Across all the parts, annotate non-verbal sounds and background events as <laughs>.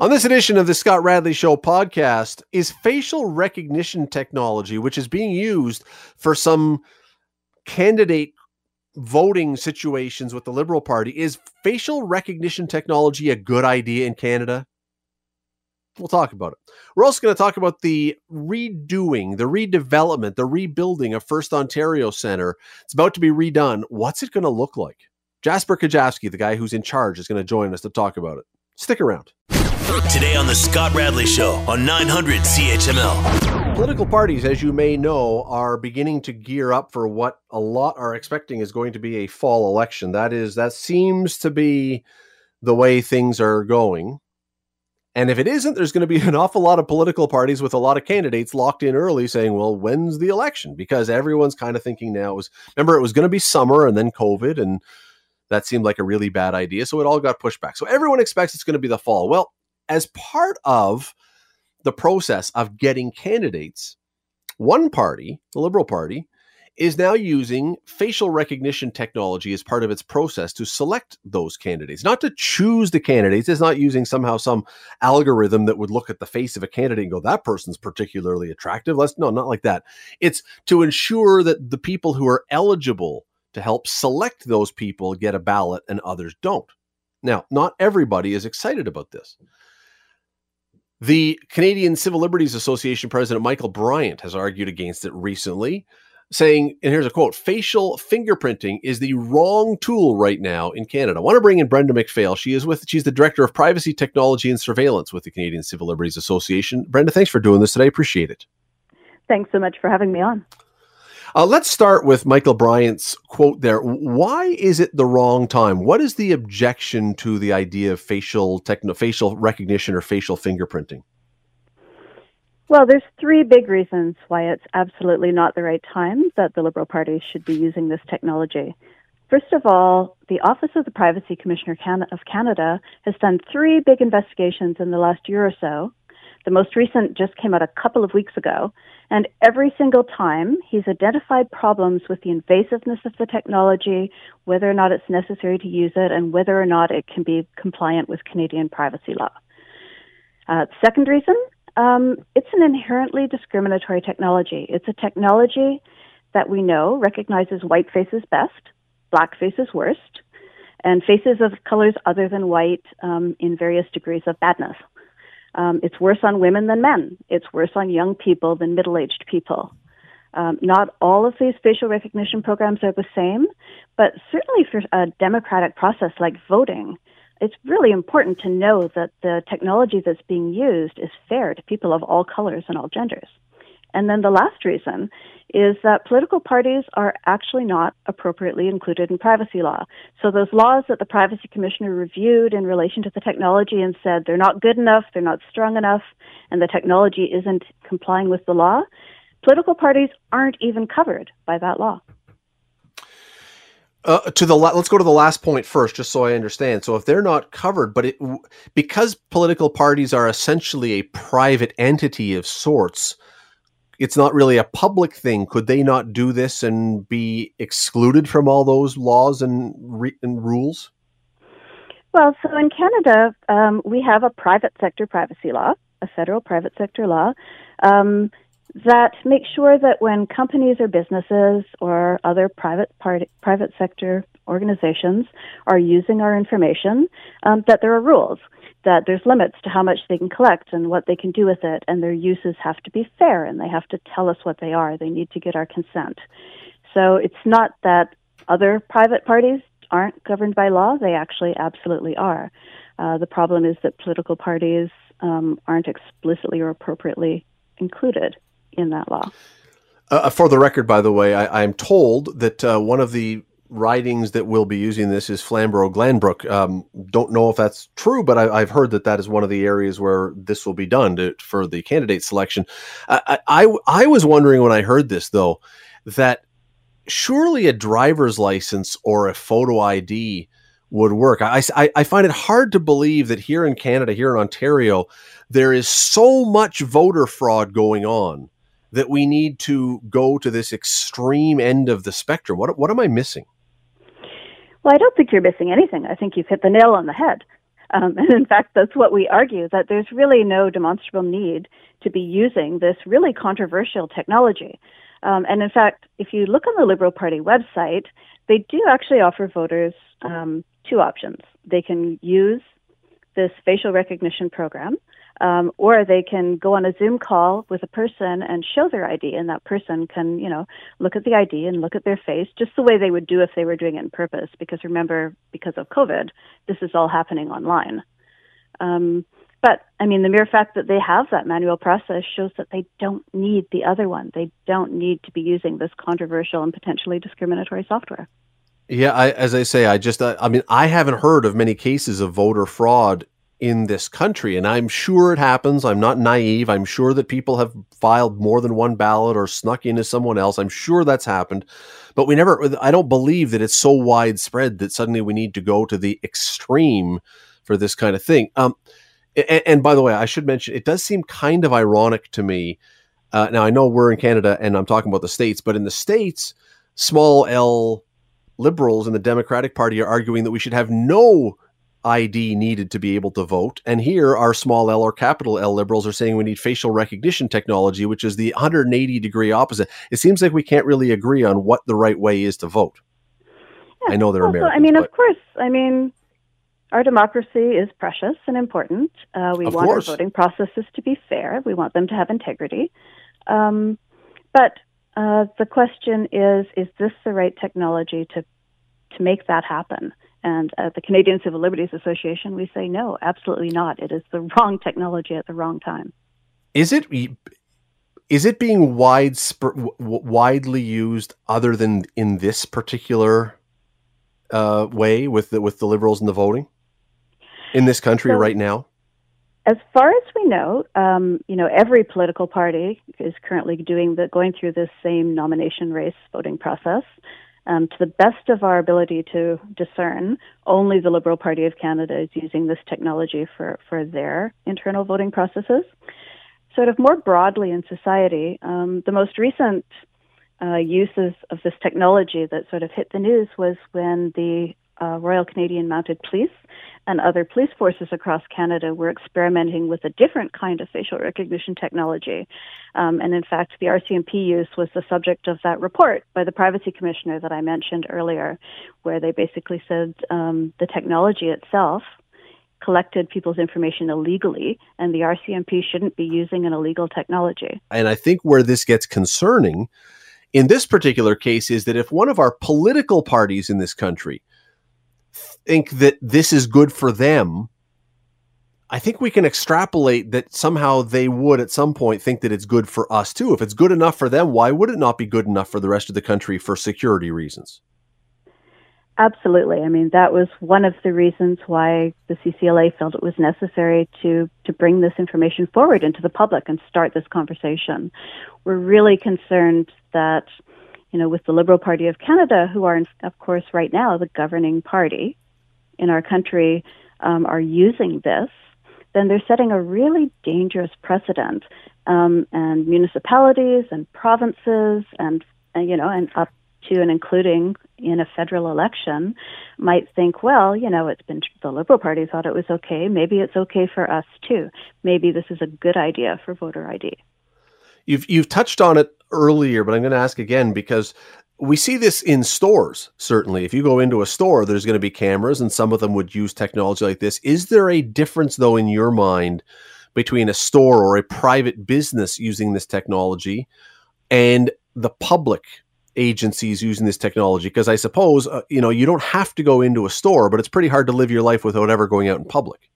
On this edition of the Scott Radley Show podcast, is facial recognition technology, which is being used for some candidate voting situations with the Liberal Party, is facial recognition technology a good idea in Canada? We'll talk about it. We're also going to talk about the redoing, the redevelopment, the rebuilding of First Ontario Centre. It's about to be redone. What's it going to look like? Jasper Kujavsky, the guy who's in charge, is going to join us to talk about it. Stick around. Today on The Scott Radley Show on 900 CHML. Political parties, as you may know, are beginning to gear up for what a lot are expecting is going to be a fall election. That is, that seems to be the way things are going. And if it isn't, there's going to be an awful lot of political parties with a lot of candidates locked in early saying, well, when's the election? Because everyone's kind of thinking now was remember it was going to be summer and then COVID and that seemed like a really bad idea. So it all got pushed back. So everyone expects it's going to be the fall. Well, as part of the process of getting candidates, one party, the Liberal Party, is now using facial recognition technology as part of its process to select those candidates, not to choose the candidates. It's not using somehow some algorithm that would look at the face of a candidate and go, that person's particularly attractive. Let's no, not like that. It's to ensure that the people who are eligible to help select those people get a ballot and others don't. Now, not everybody is excited about this. The Canadian Civil Liberties Association president Michael Bryant has argued against it recently, saying, and here's a quote facial fingerprinting is the wrong tool right now in Canada. I want to bring in Brenda McPhail. She is with, she's the director of privacy, technology, and surveillance with the Canadian Civil Liberties Association. Brenda, thanks for doing this today. I appreciate it. Thanks so much for having me on. Uh, let's start with Michael Bryant's quote there. Why is it the wrong time? What is the objection to the idea of facial techno, facial recognition or facial fingerprinting? Well, there's three big reasons why it's absolutely not the right time that the Liberal Party should be using this technology. First of all, the Office of the Privacy Commissioner of Canada has done three big investigations in the last year or so. The most recent just came out a couple of weeks ago, and every single time, he's identified problems with the invasiveness of the technology, whether or not it's necessary to use it, and whether or not it can be compliant with Canadian privacy law. Uh, second reason, um, it's an inherently discriminatory technology. It's a technology that we know recognizes white faces best, black faces worst, and faces of colors other than white um, in various degrees of badness. Um, it's worse on women than men. It's worse on young people than middle aged people. Um, not all of these facial recognition programs are the same, but certainly for a democratic process like voting, it's really important to know that the technology that's being used is fair to people of all colors and all genders. And then the last reason is that political parties are actually not appropriately included in privacy law. So those laws that the privacy commissioner reviewed in relation to the technology and said they're not good enough, they're not strong enough, and the technology isn't complying with the law, political parties aren't even covered by that law. Uh, to the la- let's go to the last point first, just so I understand. So if they're not covered, but it, because political parties are essentially a private entity of sorts, it's not really a public thing. Could they not do this and be excluded from all those laws and, re- and rules? Well, so in Canada, um, we have a private sector privacy law, a federal private sector law, um, that makes sure that when companies or businesses or other private part- private sector organizations are using our information, um, that there are rules that there's limits to how much they can collect and what they can do with it, and their uses have to be fair and they have to tell us what they are. They need to get our consent. So it's not that other private parties aren't governed by law, they actually absolutely are. Uh, the problem is that political parties um, aren't explicitly or appropriately included in that law. Uh, for the record, by the way, I, am told that uh, one of the ridings that will be using this is Flamborough Glanbrook. Um, don't know if that's true, but I, have heard that that is one of the areas where this will be done to, for the candidate selection. I, I, I was wondering when I heard this though that surely a driver's license or a photo ID would work. I, I, I find it hard to believe that here in Canada, here in Ontario, there is so much voter fraud going on that we need to go to this extreme end of the spectrum. What what am I missing? Well, I don't think you're missing anything. I think you've hit the nail on the head. Um, <laughs> and in fact, that's what we argue that there's really no demonstrable need to be using this really controversial technology. Um, and in fact, if you look on the Liberal Party website, they do actually offer voters um, two options. They can use this facial recognition program, um, or they can go on a Zoom call with a person and show their ID, and that person can, you know, look at the ID and look at their face, just the way they would do if they were doing it in purpose. Because remember, because of COVID, this is all happening online. Um, but I mean, the mere fact that they have that manual process shows that they don't need the other one. They don't need to be using this controversial and potentially discriminatory software. Yeah, I, as I say, I just, I, I mean, I haven't heard of many cases of voter fraud in this country. And I'm sure it happens. I'm not naive. I'm sure that people have filed more than one ballot or snuck into someone else. I'm sure that's happened. But we never, I don't believe that it's so widespread that suddenly we need to go to the extreme for this kind of thing. Um, and, and by the way, I should mention, it does seem kind of ironic to me. Uh, now, I know we're in Canada and I'm talking about the States, but in the States, small L liberals in the Democratic Party are arguing that we should have no ID needed to be able to vote. And here, our small L or capital L liberals are saying we need facial recognition technology, which is the 180 degree opposite. It seems like we can't really agree on what the right way is to vote. Yeah, I know they're also, Americans. I mean, of course. I mean, our democracy is precious and important. Uh, we want course. our voting processes to be fair. We want them to have integrity. Um, but uh, the question is: Is this the right technology to to make that happen? And at the Canadian Civil Liberties Association, we say no, absolutely not. It is the <laughs> wrong technology at the wrong time. Is it is it being widespread, widely used other than in this particular uh, way with the, with the liberals and the voting in this country so, right now? As far as we know, um, you know, every political party is currently doing the going through this same nomination race voting process. Um, to the best of our ability to discern, only the Liberal Party of Canada is using this technology for, for their internal voting processes. Sort of more broadly in society, um, the most recent uh, uses of this technology that sort of hit the news was when the uh, Royal Canadian Mounted Police and other police forces across Canada were experimenting with a different kind of facial recognition technology. Um, and in fact, the RCMP use was the subject of that report by the Privacy Commissioner that I mentioned earlier, where they basically said um, the technology itself collected people's information illegally, and the RCMP shouldn't be using an illegal technology. And I think where this gets concerning in this particular case is that if one of our political parties in this country think that this is good for them, I think we can extrapolate that somehow they would at some point think that it's good for us too. If it's good enough for them, why would it not be good enough for the rest of the country for security reasons? Absolutely. I mean, that was one of the reasons why the CCLA felt it was necessary to, to bring this information forward into the public and start this conversation. We're really concerned that, you know, with the Liberal Party of Canada, who are, of course, right now the governing party, in our country um, are using this, then they're setting a really dangerous precedent. Um, and municipalities and provinces and, and you know and up to and including in a federal election might think, well, you know, it's been the Liberal Party thought it was okay. Maybe it's okay for us too. Maybe this is a good idea for voter ID. You've you've touched on it earlier, but I'm going to ask again because we see this in stores certainly. If you go into a store there's going to be cameras and some of them would use technology like this. Is there a difference though in your mind between a store or a private business using this technology and the public agencies using this technology? Because i suppose uh, you know you don't have to go into a store but it's pretty hard to live your life without ever going out in public.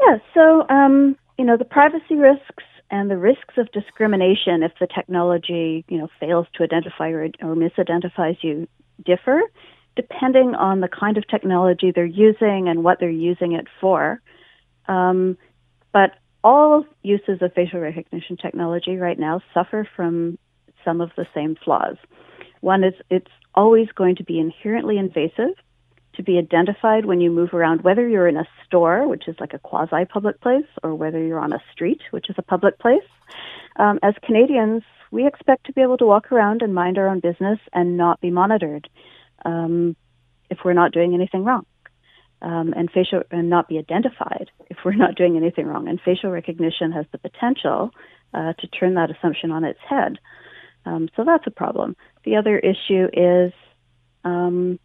Yeah so um, you know the privacy risks and the risks of discrimination if the technology you know fails to identify or, or misidentifies you differ depending on the kind of technology they're using and what they're using it for. Um, but all uses of facial recognition technology right now suffer from some of the same flaws. One is it's always going to be inherently invasive to be identified when you move around, whether you're in a store, which is like a quasi public place, or whether you're on a street, which is a public place. Um, as Canadians, we expect to be able to walk around and mind our own business and not be monitored um, if we're not doing anything wrong. um, and facial and not be identified if we're not doing anything wrong. And facial recognition has the potential uh, to turn that assumption on its head. Um, so that's a problem. The other issue is um,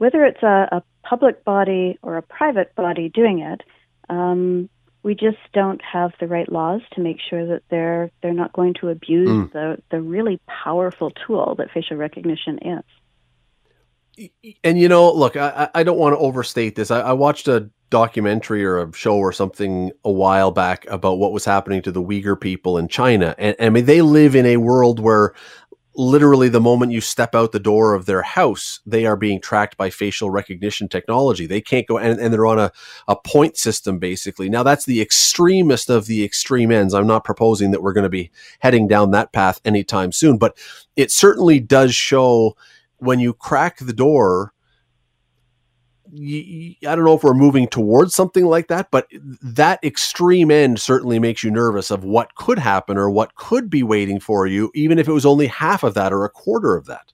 whether it's a, a, public body or a private body doing it. Um, we just don't have the right laws to make sure that they're they're not going to abuse mm. the the really powerful tool that facial recognition is and you know, look, I, I don't want to overstate this. I, I, watched a documentary or a show or something a while back about what was happening to the Uyghur people in China, and, and I mean, they live in a world where literally the moment you step out the door of their house, they are being tracked by facial recognition technology. They can't go and, and they're on a, a point system basically. Now that's the extremist of the extreme ends. I'm not proposing that we're going to be heading down that path anytime soon, but it certainly does show when you crack the door, I don't know if we're moving towards something like that, but that extreme end certainly makes you nervous of what could happen or what could be waiting for you, even if it was only half of that or a quarter of that.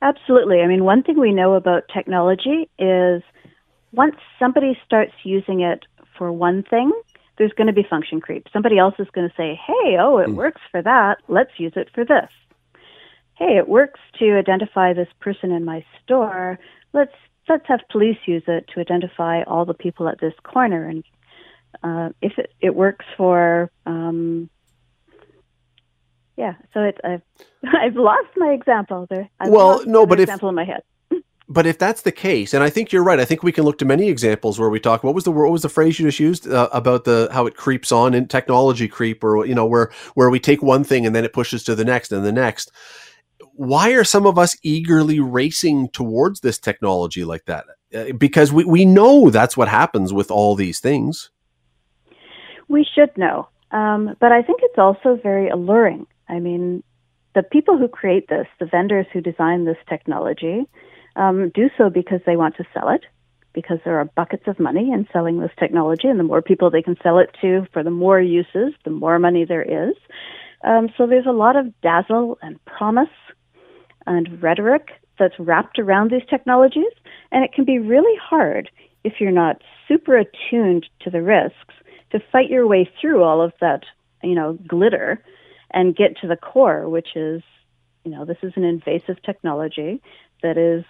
Absolutely. I mean, one thing we know about technology is once somebody starts using it for one thing, there's going to be function creep. Somebody else is going to say, hey, oh, it mm. works for that. Let's use it for this hey, it works to identify this person in my store. Let's let's have police use it to identify all the people at this corner. And uh, if it, it works for, um, yeah, so it's I've <laughs> I've lost my example there. I've well, no, but example if, in my head. <laughs> but if that's the case, and I think you're right, I think we can look to many examples where we talk. What was the what was the phrase you just used uh, about the how it creeps on in technology creep, or you know where where we take one thing and then it pushes to the next and the next why are some of us eagerly racing towards this technology like that? Uh, because we, we know that's what happens with all these things. We should know. Um, but I think it's also very alluring. I mean, the people who create this, the vendors who design this technology, um, do so because they want to sell it, because there are buckets of money in selling this technology, and the more people they can sell it to for the more uses, the more money there is. Um, so there's a lot of dazzle and promise and rhetoric that's wrapped around these technologies. And it can be really hard if you're not super attuned to the risks to fight your way through all of that, you know, glitter and get to the core, which is, you know, this is an invasive technology that is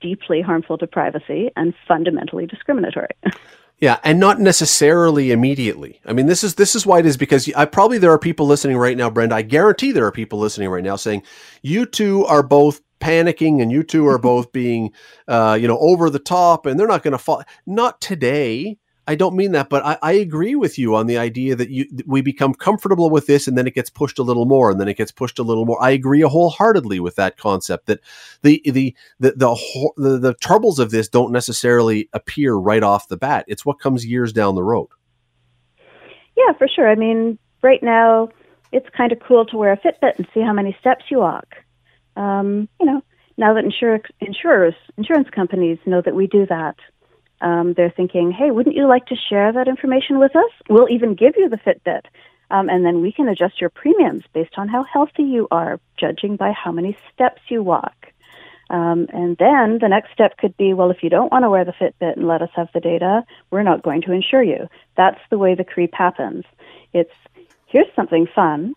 deeply harmful to privacy and fundamentally discriminatory. <laughs> Yeah, and not necessarily immediately. I mean, this is this is why it is because I probably there are people listening right now, Brenda. I guarantee there are people listening right now saying, "You two are both panicking, and you two are <laughs> both being, uh, you know, over the top, and they're not going to fall." Not today. I don't mean that, but I, I, agree with you on the idea that you we become comfortable with this, and then it gets pushed a little more, and then it gets pushed a little more. I agree wholeheartedly with that concept that the the the the, the, the troubles of this don't necessarily appear right off the bat. It's what comes years down the road. Yeah, for sure. I mean, right now it's kind of cool to wear a Fitbit and see how many steps you walk. Um, you know, now that insur- insurers, insurance companies know that we do that um, they're thinking, hey, wouldn't you like to share that information with us? We'll even give you the Fitbit. Um, and then we can adjust your premiums based on how healthy you are, judging by how many steps you walk. Um, and then the next step could be, well, if you don't want to wear the Fitbit and let us have the data, we're not going to insure you. That's the way the creep happens. It's here's something fun,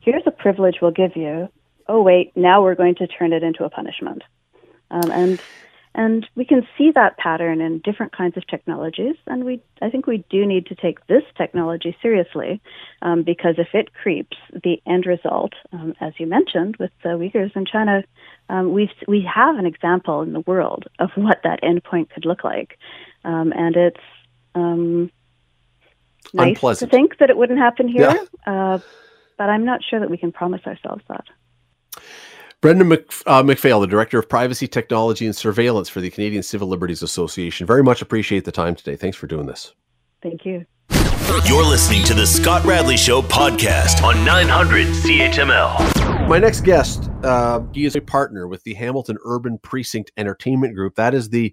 here's a privilege we'll give you. Oh wait, now we're going to turn it into a punishment. Um, and and we can see that pattern in different kinds of technologies. And we, I think we do need to take this technology seriously um, because if it creeps, the end result, um, as you mentioned with the Uyghurs in China, um, we we have an example in the world of what that endpoint could look like. Um, and it's um, nice Unpleasant. to think that it wouldn't happen here, yeah. uh, but I'm not sure that we can promise ourselves that. Brendan Mc, uh, McPhail, the Director of Privacy Technology and Surveillance for the Canadian Civil Liberties Association. Very much appreciate the time today. Thanks for doing this. Thank you. You're listening to the Scott Radley Show podcast on 900 CHML. My next guest, uh, he is a partner with the Hamilton Urban Precinct Entertainment Group. That is the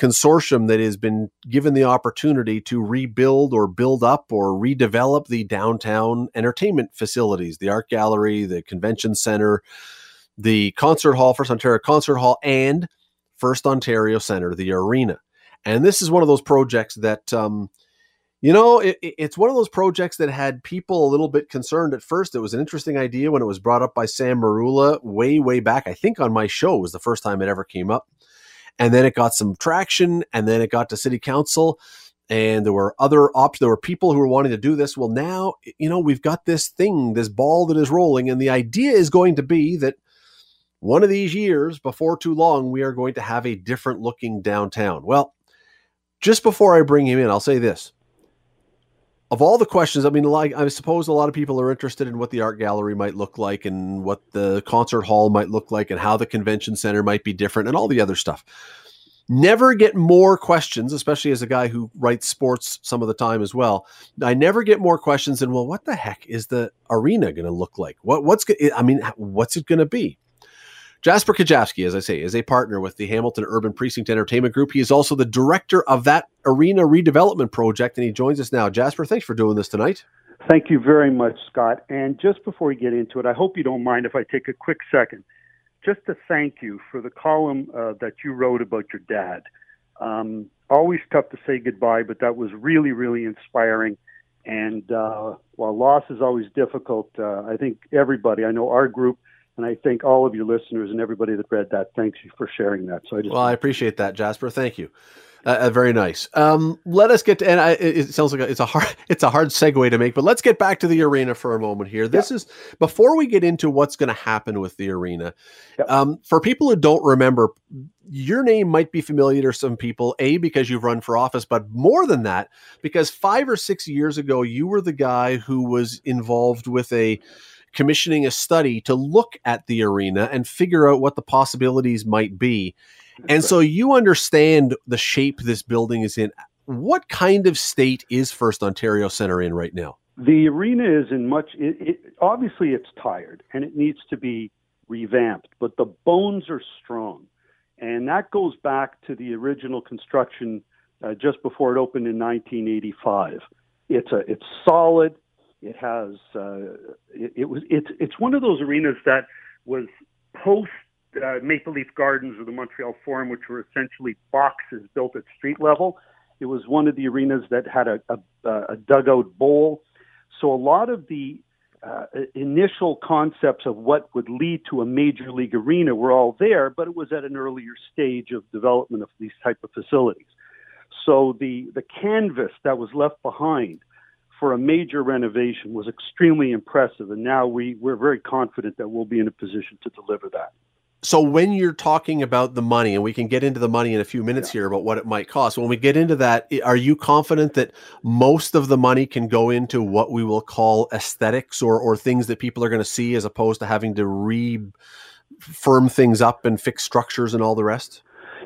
consortium that has been given the opportunity to rebuild or build up or redevelop the downtown entertainment facilities, the art gallery, the convention center, the concert hall, First Ontario Concert Hall, and First Ontario Centre, the arena. And this is one of those projects that, um, you know, it, it's one of those projects that had people a little bit concerned at first. It was an interesting idea when it was brought up by Sam Merulla way, way back. I think on my show was the first time it ever came up. And then it got some traction, and then it got to city council and there were other options. There were people who were wanting to do this. Well, now, you know, we've got this thing, this ball that is rolling, and the idea is going to be that one of these years, before too long, we are going to have a different looking downtown. Well, just before I bring him in, I'll say this. Of all the questions, I mean, like I suppose a lot of people are interested in what the art gallery might look like and what the concert hall might look like and how the convention center might be different and all the other stuff never get more questions, especially as a guy who writes sports some of the time as well. I never get more questions than, well, what the heck is the arena going to look like? What what's I mean, what's it going to be? Jasper Kujavsky, as I say, is a partner with the Hamilton Urban Precinct Entertainment Group. He is also the director of that arena redevelopment project, and he joins us now. Jasper, thanks for doing this tonight. Thank you very much, Scott. And just before we get into it, I hope you don't mind if I take a quick second just to thank you for the column uh, that you wrote about your dad. Um, always tough to say goodbye, but that was really, really inspiring. And uh, while loss is always difficult, uh, I think everybody, I know our group, and I thank all of your listeners and everybody that read that. Thanks you for sharing that. So I just well, I appreciate that, Jasper. Thank you. Uh, uh, very nice. Um, let us get to, and I, it sounds like a, it's a hard, <laughs> it's a hard segue to make, but let's get back to the arena for a moment here. This yeah. is before we get into what's going to happen with the arena. Yeah. Um, for people who don't remember, your name might be familiar to some people, a because you've run for office, but more than that, because five or six years ago, you were the guy who was involved with a commissioning a study to look at the arena and figure out what the possibilities might be. And so you understand the shape this building is in. What kind of state is First Ontario Centre in right now? The arena is in much. It, it, obviously, it's tired and it needs to be revamped, but the bones are strong, and that goes back to the original construction uh, just before it opened in 1985. It's a it's solid. It has uh, it, it was it's it's one of those arenas that was post uh, Maple Leaf Gardens or the Montreal Forum, which were essentially boxes built at street level. It was one of the arenas that had a, a, a dugout bowl. So a lot of the uh, initial concepts of what would lead to a major league arena were all there, but it was at an earlier stage of development of these type of facilities. So the the canvas that was left behind for a major renovation was extremely impressive, and now we we're very confident that we'll be in a position to deliver that so when you're talking about the money and we can get into the money in a few minutes yeah. here about what it might cost when we get into that are you confident that most of the money can go into what we will call aesthetics or or things that people are going to see as opposed to having to re firm things up and fix structures and all the rest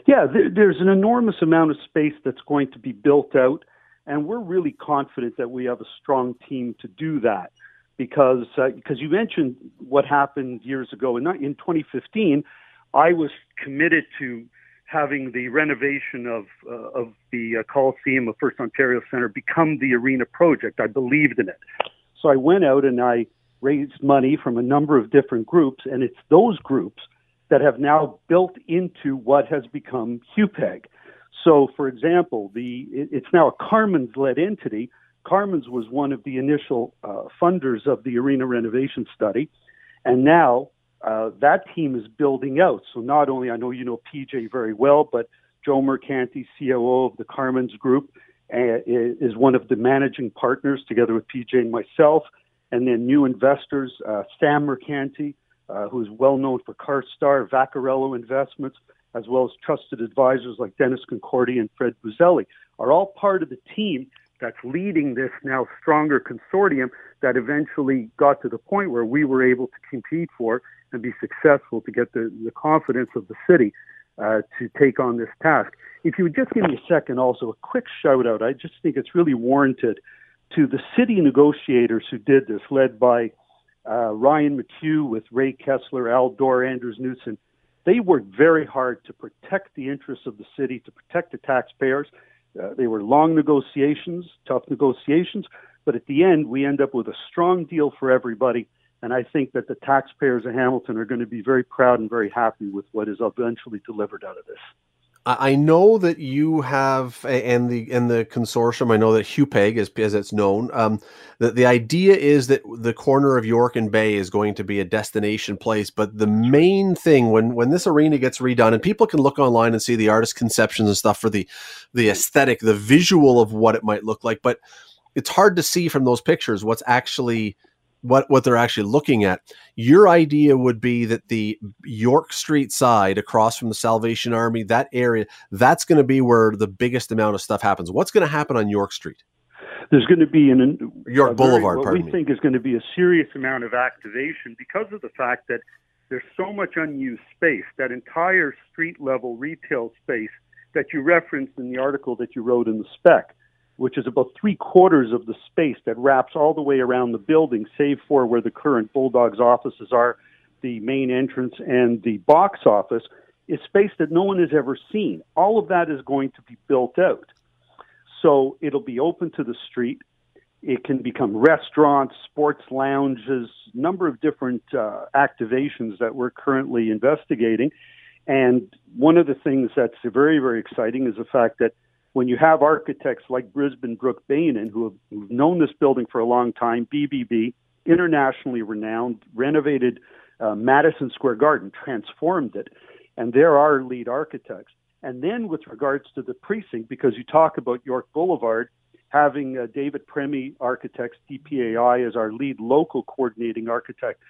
yeah there's an enormous amount of space that's going to be built out and we're really confident that we have a strong team to do that because uh, because you mentioned what happened years ago in in 2015 I was committed to having the renovation of uh, of the uh, Coliseum of First Ontario Centre become the arena project. I believed in it. So I went out and I raised money from a number of different groups and it's those groups that have now built into what has become HUPEG. So for example, the it's now a Carmen's led entity. Carmen's was one of the initial uh, funders of the arena renovation study, and now uh, that team is building out. So not only I know you know PJ very well, but Joe Mercanti, COO of the Carmen's Group, uh, is one of the managing partners together with PJ and myself, and then new investors, uh, Sam Mercanti, uh, who is well known for CarStar, Vaccarello Investments, as well as trusted advisors like Dennis Concordia and Fred Buzelli, are all part of the team that's leading this now stronger consortium that eventually got to the point where we were able to compete for and be successful to get the, the confidence of the city uh, to take on this task. If you would just give me a second, also a quick shout out. I just think it's really warranted to the city negotiators who did this, led by uh, Ryan McHugh with Ray Kessler, Al Dorr, Andrews Knudsen. They worked very hard to protect the interests of the city, to protect the taxpayers, uh, they were long negotiations, tough negotiations, but at the end, we end up with a strong deal for everybody. And I think that the taxpayers of Hamilton are going to be very proud and very happy with what is eventually delivered out of this. I know that you have, and the and the consortium. I know that HUPEG, as as it's known, um, that the idea is that the corner of York and Bay is going to be a destination place. But the main thing when when this arena gets redone, and people can look online and see the artist conceptions and stuff for the the aesthetic, the visual of what it might look like, but it's hard to see from those pictures what's actually what what they're actually looking at. Your idea would be that the York Street side across from the Salvation Army, that area, that's going to be where the biggest amount of stuff happens. What's going to happen on York Street? There's going to be an York Boulevard. Very, what we me. think is going to be a serious amount of activation because of the fact that there's so much unused space. That entire street level retail space that you referenced in the article that you wrote in the spec which is about three quarters of the space that wraps all the way around the building, save for where the current Bulldogs offices are, the main entrance, and the box office, is space that no one has ever seen. All of that is going to be built out. So it'll be open to the street. It can become restaurants, sports lounges, number of different uh, activations that we're currently investigating. And one of the things that's very, very exciting is the fact that when you have architects like Brisbin Brook Beynon, who have known this building for a long time, BBB, internationally renowned, renovated uh, Madison Square Garden, transformed it, and they're our lead architects. And then with regards to the precinct, because you talk about York Boulevard, having uh, David Premi Architects, DPAI, as our lead local coordinating architect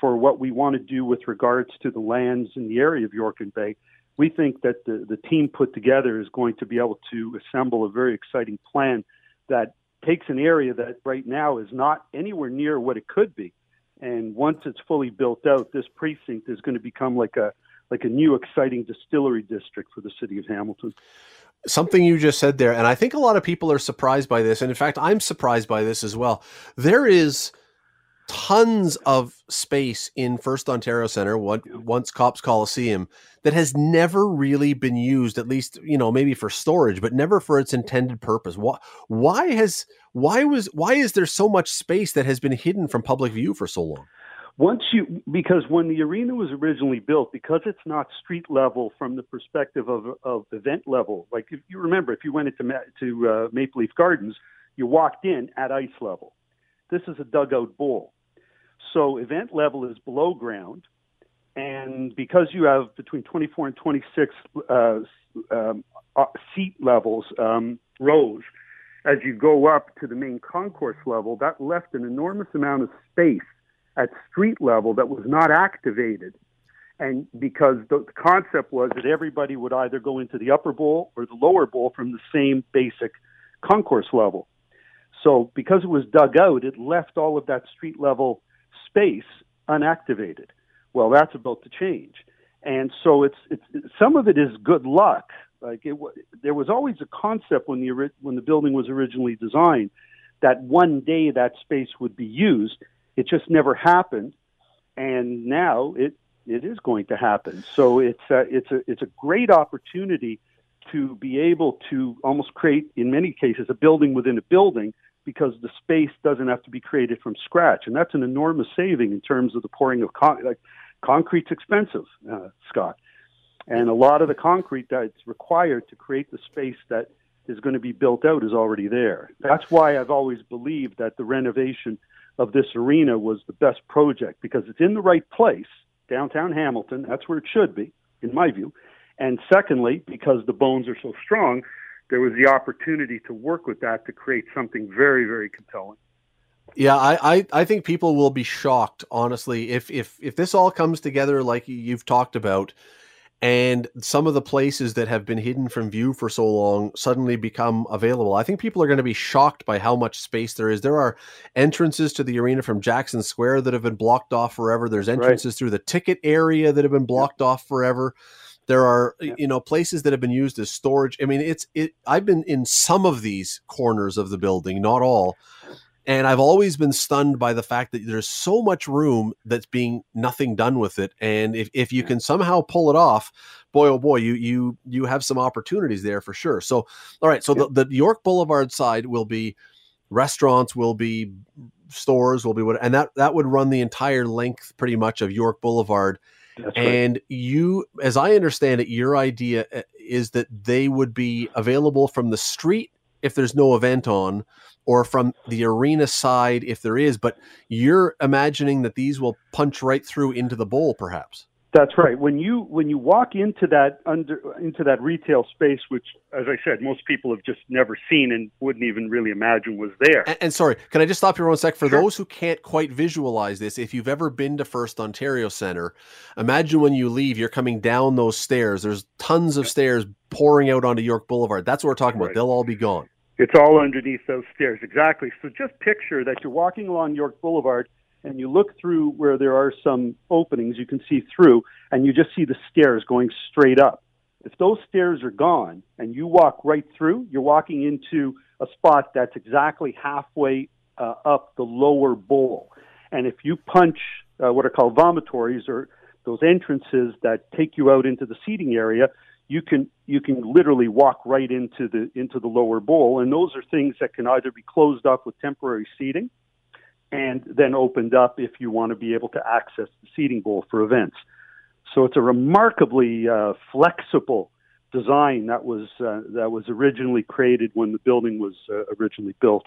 for what we want to do with regards to the lands in the area of York and Bay we think that the, the team put together is going to be able to assemble a very exciting plan that takes an area that right now is not anywhere near what it could be. And once it's fully built out, this precinct is going to become like a like a new exciting distillery district for the city of Hamilton. Something you just said there, and I think a lot of people are surprised by this, and in fact, I'm surprised by this as well. There is tons of space in First Ontario Centre, what once Copps Coliseum, that has never really been used. At least you know maybe for storage, but never for its intended purpose. Why? Why has? Why was? Why is there so much space that has been hidden from public view for so long? Once you, because when the arena was originally built, because it's not street level from the perspective of, of event level, like if you remember, if you went into to uh, Maple Leaf Gardens, you walked in at ice level. This is a dugout bowl. So event level is below ground. And because you have between 24 and 26 uh, um, uh, seat levels, um, rows, as you go up to the main concourse level, that left an enormous amount of space at street level that was not activated. And because the, the concept was that everybody would either go into the upper bowl or the lower bowl from the same basic concourse level. So because it was dug out, it left all of that street level space unactivated. Well, that's about to change, and so it's it's some of it is good luck. Like it, there was always a concept when the when the building was originally designed that one day that space would be used. It just never happened, and now it it is going to happen. So it's a, it's a it's a great opportunity to be able to almost create, in many cases, a building within a building because the space doesn't have to be created from scratch, and that's an enormous saving in terms of the pouring of con- like concrete's expensive, uh, Scott, and a lot of the concrete that's required to create the space that is going to be built out is already there. That's why I've always believed that the renovation of this arena was the best project because it's in the right place, downtown Hamilton. That's where it should be, in my view. And secondly, because the bones are so strong, there was the opportunity to work with that to create something very, very compelling. Yeah, I, I, I think people will be shocked, honestly, if if if this all comes together like you've talked about, and some of the places that have been hidden from view for so long suddenly become available. I think people are going to be shocked by how much space there is. There are entrances to the arena from Jackson Square that have been blocked off forever. There's entrances right. through the ticket area that have been blocked off forever. There are yeah. you know places that have been used as storage. I mean, it's it. I've been in some of these corners of the building, not all, and I've always been stunned by the fact that there's so much room that's being nothing done with it. And if, if you can somehow pull it off, boy oh boy, you you you have some opportunities there for sure. So all right, so yeah. the, the York Boulevard side will be restaurants, will be stores, will be what, and that that would run the entire length pretty much of York Boulevard that's and right. you, as I understand it, your idea uh, is that they would be available from the street if there's no event on or from the arena side if there is but you're imagining that these will punch right through into the bowl perhaps that's right. When you when you walk into that under into that retail space, which, as I said, most people have just never seen and wouldn't even really imagine was there. And, and sorry, can I just stop you for one sec? For sure. those who can't quite visualize this, if you've ever been to First Ontario Centre, imagine when you leave, you're coming down those stairs. There's tons of stairs pouring out onto York Boulevard. That's what we're talking right. about. They'll all be gone. It's all underneath those stairs, exactly. So just picture that you're walking along York Boulevard and you look through where there are some openings, you can see through, and you just see the stairs going straight up. If those stairs are gone and you walk right through, you're walking into a spot that's exactly halfway uh, up the lower bowl. And if you punch uh, what are called vomitories or those entrances that take you out into the seating area, you can you can literally walk right into the into the lower bowl. And those are things that can either be closed off with temporary seating, and then opened up if you want to be able to access the seating bowl for events. So it's a remarkably uh, flexible design that was uh, that was originally created when the building was uh, originally built.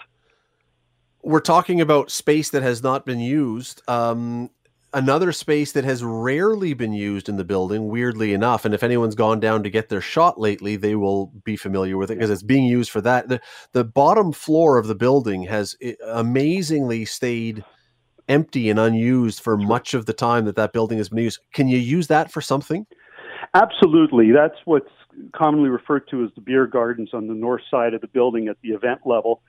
We're talking about space that has not been used. Um, another space that has rarely been used in the building, weirdly enough. And if anyone's gone down to get their shot lately, they will be familiar with it because it's being used for that. The, the bottom floor of the building has eh, amazingly stayed empty and unused for much of the time that that building has been used. Can you use that for something? Absolutely. That's what's commonly referred to as the beer gardens on the north side of the building at the event level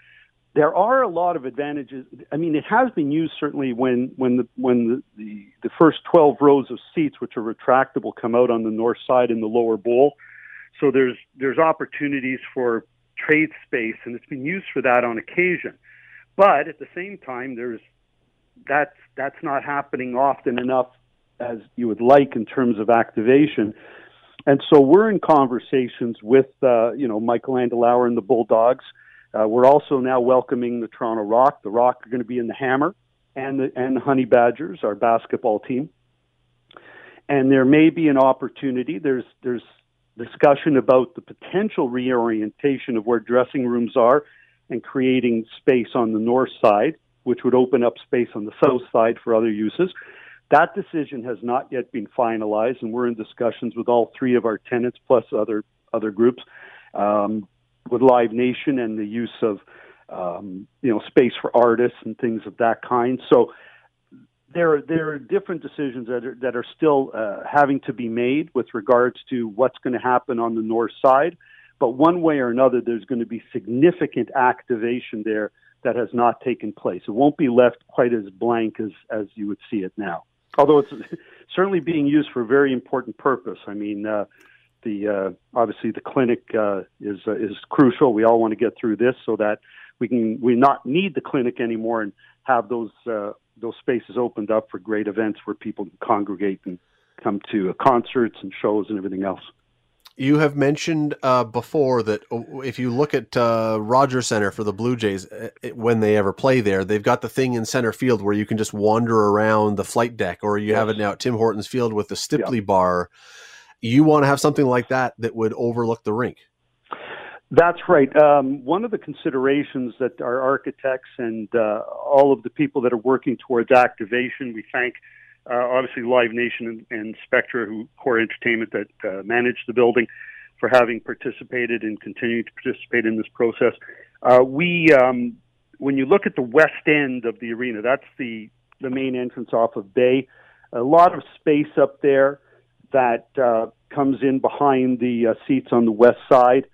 there are a lot of advantages. I mean, it has been used certainly when when the when the, the, the first 12 rows of seats, which are retractable, come out on the north side in the lower bowl. So there's there's opportunities for trade space, and it's been used for that on occasion. But at the same time, there's that's that's not happening often enough as you would like in terms of activation. And so we're in conversations with uh, you know Michael Andlauer and the Bulldogs uh, we're also now welcoming the Toronto Rock. The Rock are going to be in the Hammer and the, and the Honey Badgers, our basketball team. And there may be an opportunity. There's there's discussion about the potential reorientation of where dressing rooms are and creating space on the north side, which would open up space on the south side for other uses. That decision has not yet been finalized, and we're in discussions with all three of our tenants plus other other groups. Um, with Live Nation and the use of um, you know space for artists and things of that kind. So there are, there are different decisions that are, that are still uh, having to be made with regards to what's going to happen on the north side. But one way or another, there's going to be significant activation there that has not taken place. It won't be left quite as blank as, as you would see it now. Although it's <laughs> certainly being used for a very important purpose. I mean, uh, the uh, obviously the clinic uh, is uh, is crucial. We all want to get through this so that we can we not need the clinic anymore and have those uh, those spaces opened up for great events where people can congregate and come to uh, concerts and shows and everything else. You have mentioned uh, before that if you look at uh, Rogers Center for the Blue Jays, uh, when they ever play there, they've got the thing in center field where you can just wander around the flight deck, or you yes. have it now at Tim Hortons Field with the Stipley yep. bar you want to have something like that that would overlook the rink. That's right. Um, one of the considerations that our architects and uh, all of the people that are working towards activation, we thank uh, obviously Live Nation and, and Spectra, who core entertainment that uh, managed the building, for having participated and continuing to participate in this process. Uh, we, um, when you look at the west end of the arena, that's the the main entrance off of Bay. A lot of space up there that uh, comes in behind the uh, seats on the west side.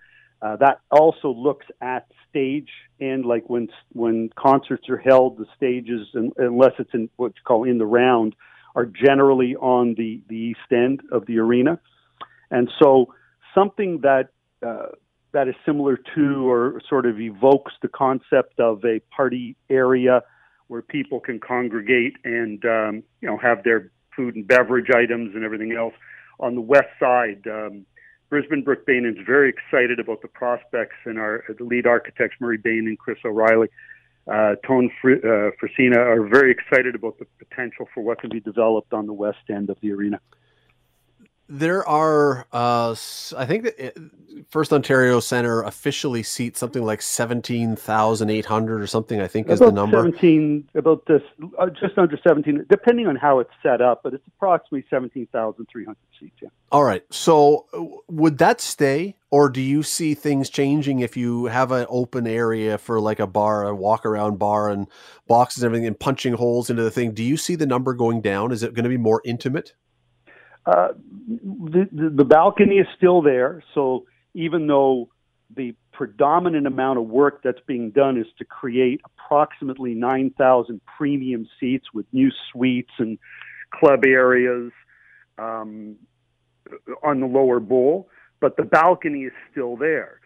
Uh, that also looks at stage and like when when concerts are held, the stages, unless it's in what you call in the round, are generally on the the east end of the arena, and so something that uh, that is similar to or sort of evokes the concept of a party area where people can congregate and um, you know have their food and beverage items and everything else on the west side. Um, Brisbin Brook Bain is very excited about the prospects, and our the lead architects Murray Bain and Chris O'Reilly, uh, Tone Fr- uh, Frasina are very excited about the potential for what can be developed on the west end of the arena. There are, uh, I think that it, First Ontario Center officially seats something like seventeen thousand eight hundred or something. I think is the number. Seventeen, about this, uh, just under seventeen, depending on how it's set up, but it's approximately seventeen thousand three hundred seats. Yeah. All right. So uh, would that stay, or do you see things changing if you have an open area for like a bar, a walk around bar, and boxes and everything, and punching holes into the thing? Do you see the number going down? Is it going to be more intimate? Uh, the, the, balcony is still there, so even though the predominant amount of work that's being done is to create approximately 9,000 premium seats with new suites and club areas um, on the lower bowl, but the balcony is still there.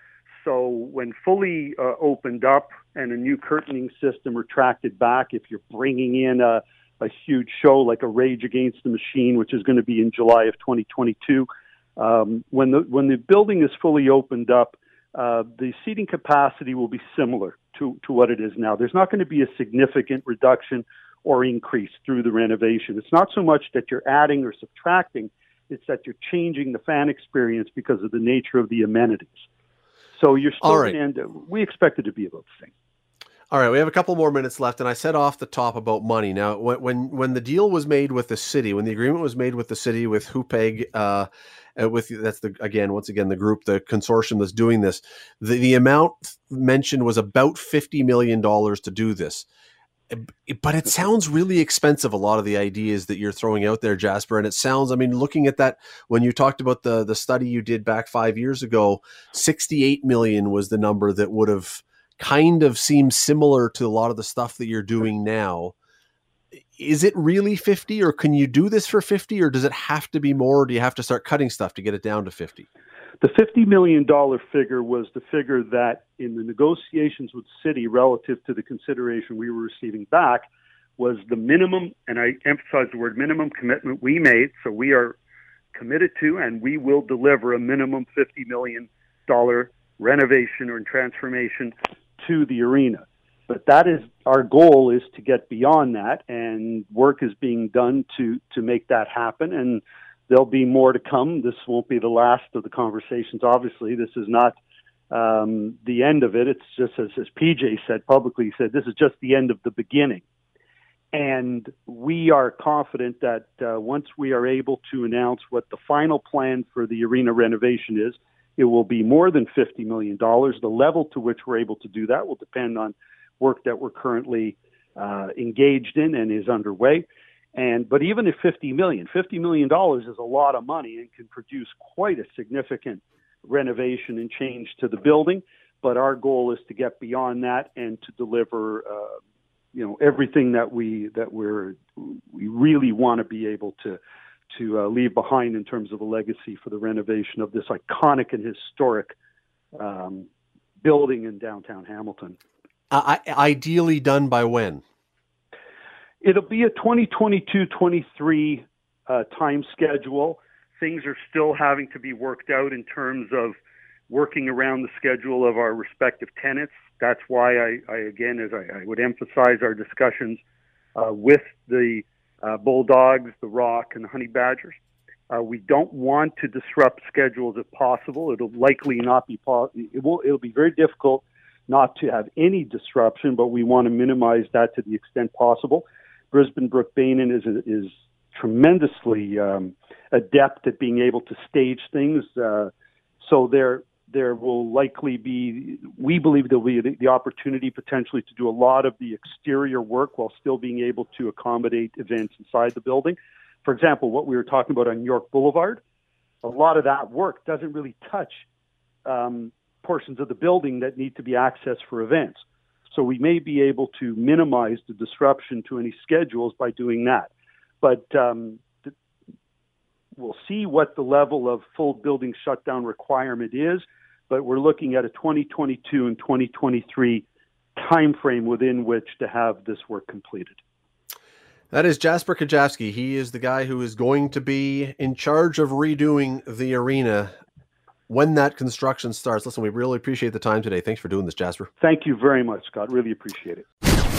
So when fully uh, opened up and a new curtaining system retracted back, if you're bringing in a, a huge show like a Rage Against the Machine, which is going to be in July of 2022, um, when the when the building is fully opened up, uh, the seating capacity will be similar to, to what it is now. There's not going to be a significant reduction or increase through the renovation. It's not so much that you're adding or subtracting, it's that you're changing the fan experience because of the nature of the amenities. So you're still right. going to end, we expect it to be about the same. All right, we have a couple more minutes left, and I said off the top about money. Now, when when, the deal was made with the city, when the agreement was made with the city with Hupeg, uh, uh, with that's the again once again the group the consortium that's doing this the, the amount mentioned was about 50 million dollars to do this uh, but it sounds really expensive a lot of the ideas that you're throwing out there jasper and it sounds i mean looking at that when you talked about the the study you did back 5 years ago 68 million was the number that would have kind of seems similar to a lot of the stuff that you're doing now is it really 50 or can you do this for 50 or does it have to be more? do you have to start cutting stuff to get it down to 50? The $50 million figure was the figure that in the negotiations with City relative to the consideration we were receiving back was the minimum, and I emphasize the word minimum commitment we made. So we are committed to and we will deliver a minimum $50 million renovation or transformation to the arena. But that is our goal is to get beyond that, and work is being done to to make that happen. And there'll be more to come. This won't be the last of the conversations. Obviously, this is not um, the end of it. It's just as, as PJ said publicly, he said this is just the end of the beginning. And we are confident that uh, once we are able to announce what the final plan for the arena renovation is, it will be more than $50 million. The level to which we're able to do that will depend on work that we're currently uh, engaged in and is underway. And but even at 50 million, 50 million dollars is a lot of money and can produce quite a significant renovation and change to the building. But our goal is to get beyond that and to deliver, uh, you know, everything that we that we're we really want to be able to to uh, leave behind in terms of a legacy for the renovation of this iconic and historic um, building in downtown Hamilton. Uh, ideally done by when? It'll be a 2022-23 uh, time schedule. Things are still having to be worked out in terms of working around the schedule of our respective tenants. That's why I, I again, as I, I, would emphasize our discussions uh, with the uh, Bulldogs, the Rock, and the Honey Badgers. Uh, we don't want to disrupt schedules if possible. It'll likely not be possible. It will. It'll be very difficult not to have any disruption, but we want to minimize that to the extent possible. Brisbin Brook Beynon is is tremendously um, adept at being able to stage things. Uh, so there there will likely be, we believe there'll be the, the opportunity potentially to do a lot of the exterior work while still being able to accommodate events inside the building. For example, what we were talking about on York Boulevard, a lot of that work doesn't really touch um, portions of the building that need to be accessed for events. So we may be able to minimize the disruption to any schedules by doing that. But um, th- we'll see what the level of full building shutdown requirement is. But we're looking at a 2022 and 2023 timeframe within which to have this work completed. That is Jasper Kujavsky. He is the guy who is going to be in charge of redoing the arena when that construction starts. Listen, we really appreciate the time today. Thanks for doing this, Jasper. Thank you very much, Scott. Really appreciate it.